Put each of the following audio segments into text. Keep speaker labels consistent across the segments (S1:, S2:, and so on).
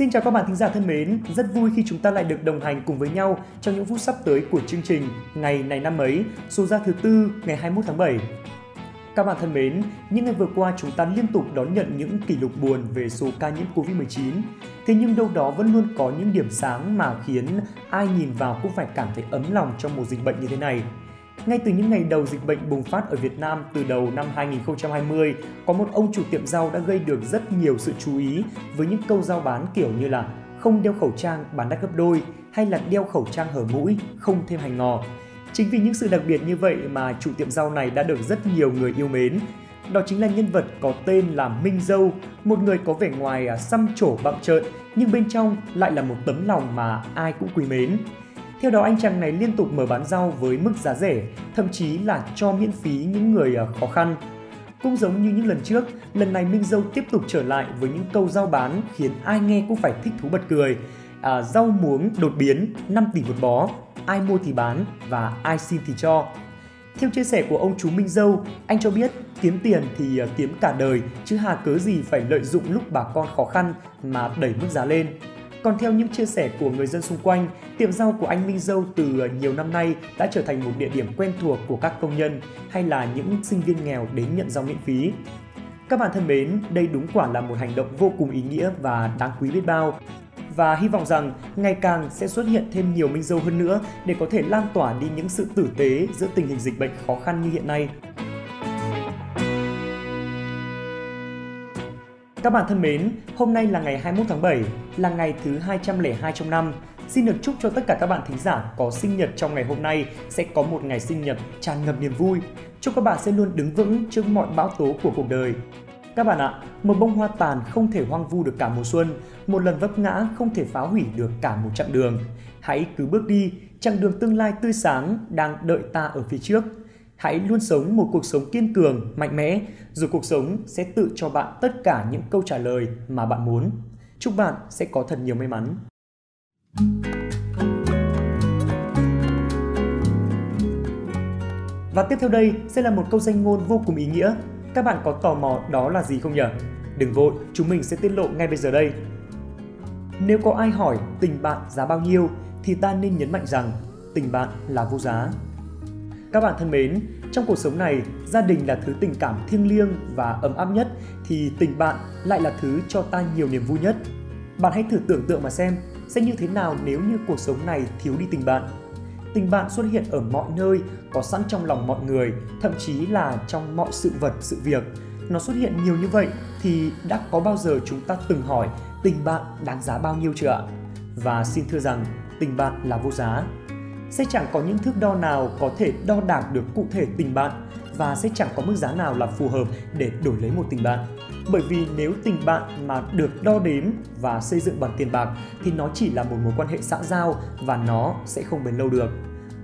S1: Xin chào các bạn thính giả thân mến, rất vui khi chúng ta lại được đồng hành cùng với nhau trong những phút sắp tới của chương trình Ngày này năm ấy, số ra thứ tư ngày 21 tháng 7. Các bạn thân mến, những ngày vừa qua chúng ta liên tục đón nhận những kỷ lục buồn về số ca nhiễm Covid-19. Thế nhưng đâu đó vẫn luôn có những điểm sáng mà khiến ai nhìn vào cũng phải cảm thấy ấm lòng trong một dịch bệnh như thế này. Ngay từ những ngày đầu dịch bệnh bùng phát ở Việt Nam từ đầu năm 2020, có một ông chủ tiệm rau đã gây được rất nhiều sự chú ý với những câu giao bán kiểu như là không đeo khẩu trang bán đắt gấp đôi hay là đeo khẩu trang hở mũi, không thêm hành ngò. Chính vì những sự đặc biệt như vậy mà chủ tiệm rau này đã được rất nhiều người yêu mến. Đó chính là nhân vật có tên là Minh Dâu, một người có vẻ ngoài à, xăm trổ bặm trợn nhưng bên trong lại là một tấm lòng mà ai cũng quý mến. Theo đó anh chàng này liên tục mở bán rau với mức giá rẻ, thậm chí là cho miễn phí những người à, khó khăn. Cũng giống như những lần trước, lần này Minh Dâu tiếp tục trở lại với những câu rau bán khiến ai nghe cũng phải thích thú bật cười. À, rau muống đột biến 5 tỷ một bó, ai mua thì bán và ai xin thì cho. Theo chia sẻ của ông chú Minh Dâu, anh cho biết kiếm tiền thì à, kiếm cả đời chứ hà cớ gì phải lợi dụng lúc bà con khó khăn mà đẩy mức giá lên. Còn theo những chia sẻ của người dân xung quanh, tiệm rau của anh Minh Dâu từ ờ, nhiều năm nay đã trở thành một địa điểm quen thuộc của các công nhân hay là những sinh viên nghèo đến nhận rau miễn phí. Các bạn thân mến, đây đúng quả là một hành động vô cùng ý nghĩa và đáng quý biết bao và hy vọng rằng ngày càng sẽ xuất hiện thêm nhiều Minh Dâu hơn nữa để có thể lan tỏa đi những sự tử tế giữa tình hình dịch bệnh khó khăn như hiện nay. Các bạn thân mến, hôm nay là ngày 21 tháng 7, là ngày thứ 202 trong năm. Xin được chúc cho tất cả các bạn thính giả có sinh nhật trong ngày hôm nay sẽ có một ngày sinh nhật tràn ngập niềm vui. Chúc các bạn sẽ luôn đứng vững trước mọi bão tố của cuộc đời. Các bạn ạ, một bông hoa tàn không thể hoang vu được cả mùa xuân, một lần vấp ngã không thể phá hủy được cả một chặng đường. Hãy cứ bước đi, chặng đường tương lai tươi sáng đang đợi ta ở phía trước. Hãy luôn sống một cuộc sống kiên cường, mạnh mẽ, Dù cuộc sống sẽ tự cho bạn tất cả những câu trả lời mà bạn muốn. Chúc bạn sẽ có thật nhiều may mắn. Và tiếp theo đây sẽ là một câu danh ngôn vô cùng ý nghĩa các bạn có tò mò đó là gì không nhỉ? Đừng vội, chúng mình sẽ tiết lộ ngay bây giờ đây. Nếu có ai hỏi tình bạn giá bao nhiêu thì ta nên nhấn mạnh rằng tình bạn là vô giá. Các bạn thân mến, trong cuộc sống này, gia đình là thứ tình cảm thiêng liêng và ấm áp nhất thì tình bạn lại là thứ cho ta nhiều niềm vui nhất. Bạn hãy thử tưởng tượng mà xem, sẽ như thế nào nếu như cuộc sống này thiếu đi tình bạn Tình bạn xuất hiện ở mọi nơi, có sẵn trong lòng mọi người, thậm chí là trong mọi sự vật, sự việc. Nó xuất hiện nhiều như vậy thì đã có bao giờ chúng ta từng hỏi tình bạn đáng giá bao nhiêu chưa ạ? Và xin thưa rằng tình bạn là vô giá. Sẽ chẳng có những thước đo nào có thể đo đạc được cụ thể tình bạn và sẽ chẳng có mức giá nào là phù hợp để đổi lấy một tình bạn. Bởi vì nếu tình bạn mà được đo đếm và xây dựng bằng tiền bạc thì nó chỉ là một mối quan hệ xã giao và nó sẽ không bền lâu được.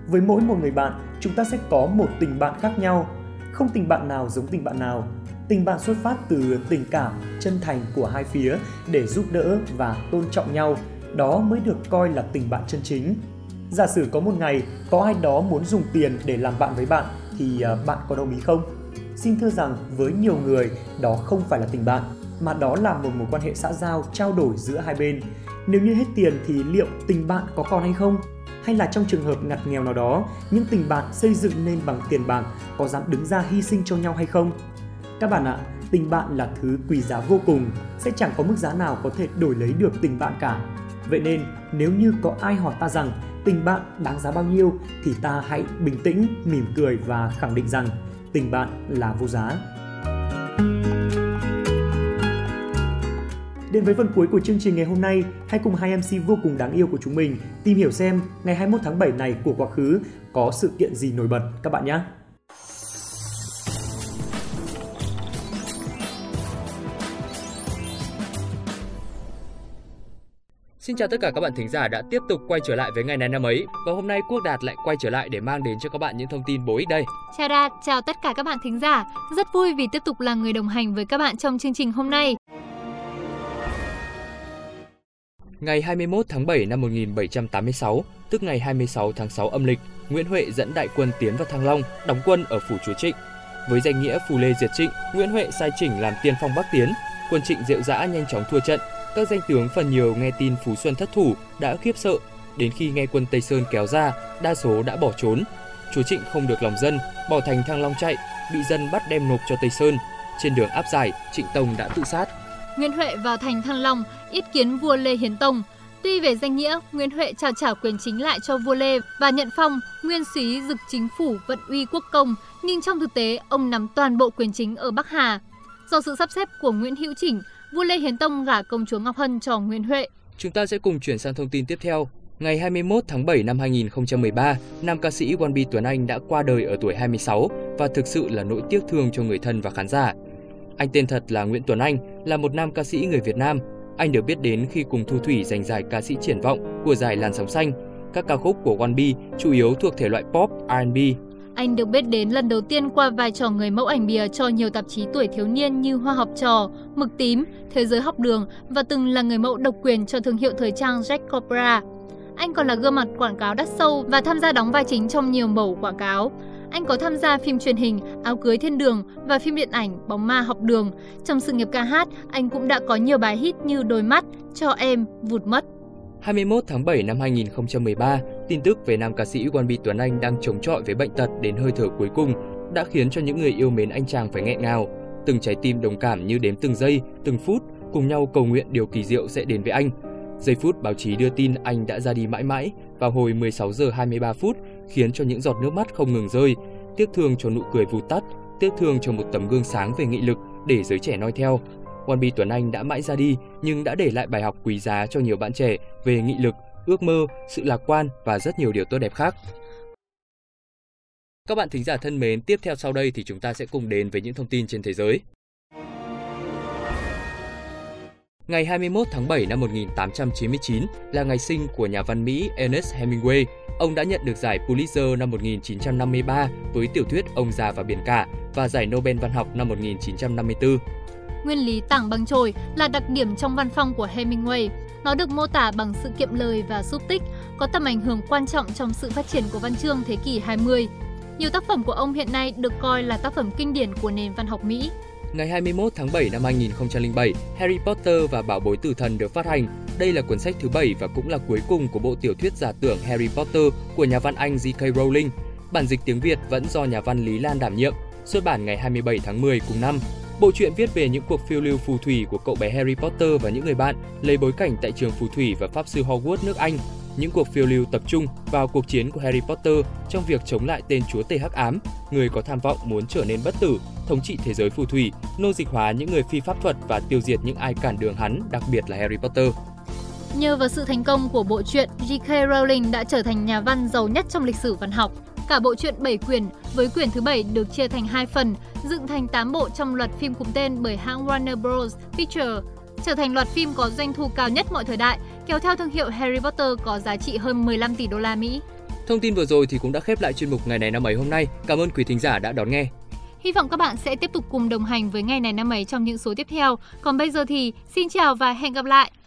S1: Với mỗi một người bạn, chúng ta sẽ có một tình bạn khác nhau. Không tình bạn nào giống tình bạn nào. Tình bạn xuất phát từ tình cảm, chân thành của hai phía để giúp đỡ và tôn trọng nhau. Đó mới được coi là tình bạn chân chính. Giả sử có một ngày có ai đó muốn dùng tiền để làm bạn với bạn thì à, bạn có đồng ý không? Xin thưa rằng với nhiều người đó không phải là tình bạn mà đó là một mối quan hệ xã giao trao đổi giữa hai bên. Nếu như hết tiền thì liệu tình bạn có còn hay không? Hay là trong trường hợp ngặt nghèo nào đó, những tình bạn xây dựng nên bằng tiền bạc có dám đứng ra hy sinh cho nhau hay không? Các bạn ạ, tình bạn là thứ quý giá vô cùng, sẽ chẳng có mức giá nào có thể đổi lấy được tình bạn cả. Vậy nên, nếu như có ai hỏi ta rằng tình bạn đáng giá bao nhiêu thì ta hãy bình tĩnh, mỉm cười và khẳng định rằng tình bạn là vô giá. Đến với phần cuối của chương trình ngày hôm nay, hãy cùng hai MC vô cùng đáng yêu của chúng mình tìm hiểu xem ngày 21 tháng 7 này của quá khứ có sự kiện gì nổi bật các bạn nhé.
S2: Xin chào tất cả các bạn thính giả đã tiếp tục quay trở lại với ngày này năm ấy và hôm nay Quốc Đạt lại quay trở lại để mang đến cho các bạn những thông tin bổ ích đây.
S3: Chào Đạt, chào tất cả các bạn thính giả. Rất vui vì tiếp tục là người đồng hành với các bạn trong chương trình hôm nay.
S2: Ngày 21 tháng 7 năm 1786, tức ngày 26 tháng 6 âm lịch, Nguyễn Huệ dẫn đại quân tiến vào Thăng Long, đóng quân ở phủ Chúa Trịnh. Với danh nghĩa phù lê diệt Trịnh, Nguyễn Huệ sai chỉnh làm tiên phong Bắc tiến, quân Trịnh diệu dã nhanh chóng thua trận, các danh tướng phần nhiều nghe tin Phú Xuân thất thủ đã khiếp sợ, đến khi nghe quân Tây Sơn kéo ra, đa số đã bỏ trốn. Chúa Trịnh không được lòng dân, bỏ thành Thăng Long chạy, bị dân bắt đem nộp cho Tây Sơn. Trên đường áp giải, Trịnh Tông đã tự sát.
S3: Nguyễn Huệ vào thành Thăng Long, ít kiến vua Lê Hiến Tông. Tuy về danh nghĩa, Nguyễn Huệ trao trả quyền chính lại cho vua Lê và nhận phong nguyên sĩ dực chính phủ vận uy quốc công, nhưng trong thực tế ông nắm toàn bộ quyền chính ở Bắc Hà. Do sự sắp xếp của Nguyễn Hữu Chỉnh, vua Lê Hiến Tông gả công chúa Ngọc Hân cho Nguyễn Huệ.
S2: Chúng ta sẽ cùng chuyển sang thông tin tiếp theo. Ngày 21 tháng 7 năm 2013, nam ca sĩ Wanbi Tuấn Anh đã qua đời ở tuổi 26 và thực sự là nỗi tiếc thương cho người thân và khán giả. Anh tên thật là Nguyễn Tuấn Anh, là một nam ca sĩ người Việt Nam. Anh được biết đến khi cùng Thu Thủy giành giải ca sĩ triển vọng của giải Làn sóng xanh. Các ca khúc của Wanbi chủ yếu thuộc thể loại pop, R&B.
S3: Anh được biết đến lần đầu tiên qua vai trò người mẫu ảnh bìa cho nhiều tạp chí tuổi thiếu niên như Hoa học trò, Mực tím, Thế giới học đường và từng là người mẫu độc quyền cho thương hiệu thời trang Jack Copra. Anh còn là gương mặt quảng cáo đắt sâu và tham gia đóng vai chính trong nhiều mẫu quảng cáo. Anh có tham gia phim truyền hình Áo cưới thiên đường và phim điện ảnh Bóng ma học đường. Trong sự nghiệp ca hát, anh cũng đã có nhiều bài hit như Đôi mắt, Cho em, Vụt mất.
S2: 21 tháng 7 năm 2013, tin tức về nam ca sĩ One B Tuấn Anh đang chống chọi với bệnh tật đến hơi thở cuối cùng đã khiến cho những người yêu mến anh chàng phải nghẹn ngào. Từng trái tim đồng cảm như đếm từng giây, từng phút, cùng nhau cầu nguyện điều kỳ diệu sẽ đến với anh. Giây phút báo chí đưa tin anh đã ra đi mãi mãi vào hồi 16 giờ 23 phút khiến cho những giọt nước mắt không ngừng rơi, tiếc thương cho nụ cười vụt tắt, tiếc thương cho một tấm gương sáng về nghị lực để giới trẻ noi theo. Quan Bi Tuấn Anh đã mãi ra đi nhưng đã để lại bài học quý giá cho nhiều bạn trẻ về nghị lực, ước mơ, sự lạc quan và rất nhiều điều tốt đẹp khác. Các bạn thính giả thân mến, tiếp theo sau đây thì chúng ta sẽ cùng đến với những thông tin trên thế giới. Ngày 21 tháng 7 năm 1899 là ngày sinh của nhà văn Mỹ Ernest Hemingway. Ông đã nhận được giải Pulitzer năm 1953 với tiểu thuyết Ông già và biển cả và giải Nobel văn học năm 1954.
S3: Nguyên lý tảng bằng chổi là đặc điểm trong văn phong của Hemingway. Nó được mô tả bằng sự kiệm lời và xúc tích, có tầm ảnh hưởng quan trọng trong sự phát triển của văn chương thế kỷ 20. Nhiều tác phẩm của ông hiện nay được coi là tác phẩm kinh điển của nền văn học Mỹ.
S2: Ngày 21 tháng 7 năm 2007, Harry Potter và Bảo bối tử thần được phát hành. Đây là cuốn sách thứ 7 và cũng là cuối cùng của bộ tiểu thuyết giả tưởng Harry Potter của nhà văn Anh J.K. Rowling. Bản dịch tiếng Việt vẫn do nhà văn Lý Lan đảm nhiệm, xuất bản ngày 27 tháng 10 cùng năm. Bộ truyện viết về những cuộc phiêu lưu phù thủy của cậu bé Harry Potter và những người bạn, lấy bối cảnh tại trường phù thủy và pháp sư Hogwarts nước Anh. Những cuộc phiêu lưu tập trung vào cuộc chiến của Harry Potter trong việc chống lại tên chúa tể hắc ám, người có tham vọng muốn trở nên bất tử, thống trị thế giới phù thủy, nô dịch hóa những người phi pháp thuật và tiêu diệt những ai cản đường hắn, đặc biệt là Harry Potter.
S3: Nhờ vào sự thành công của bộ truyện, J.K. Rowling đã trở thành nhà văn giàu nhất trong lịch sử văn học. Cả bộ truyện 7 quyển, với quyển thứ 7 được chia thành hai phần, dựng thành 8 bộ trong loạt phim cùng tên bởi hãng Warner Bros. Pictures, trở thành loạt phim có doanh thu cao nhất mọi thời đại, kéo theo thương hiệu Harry Potter có giá trị hơn 15 tỷ đô la Mỹ.
S2: Thông tin vừa rồi thì cũng đã khép lại chuyên mục ngày này năm ấy hôm nay. Cảm ơn quý thính giả đã đón nghe.
S3: Hy vọng các bạn sẽ tiếp tục cùng đồng hành với ngày này năm ấy trong những số tiếp theo. Còn bây giờ thì xin chào và hẹn gặp lại.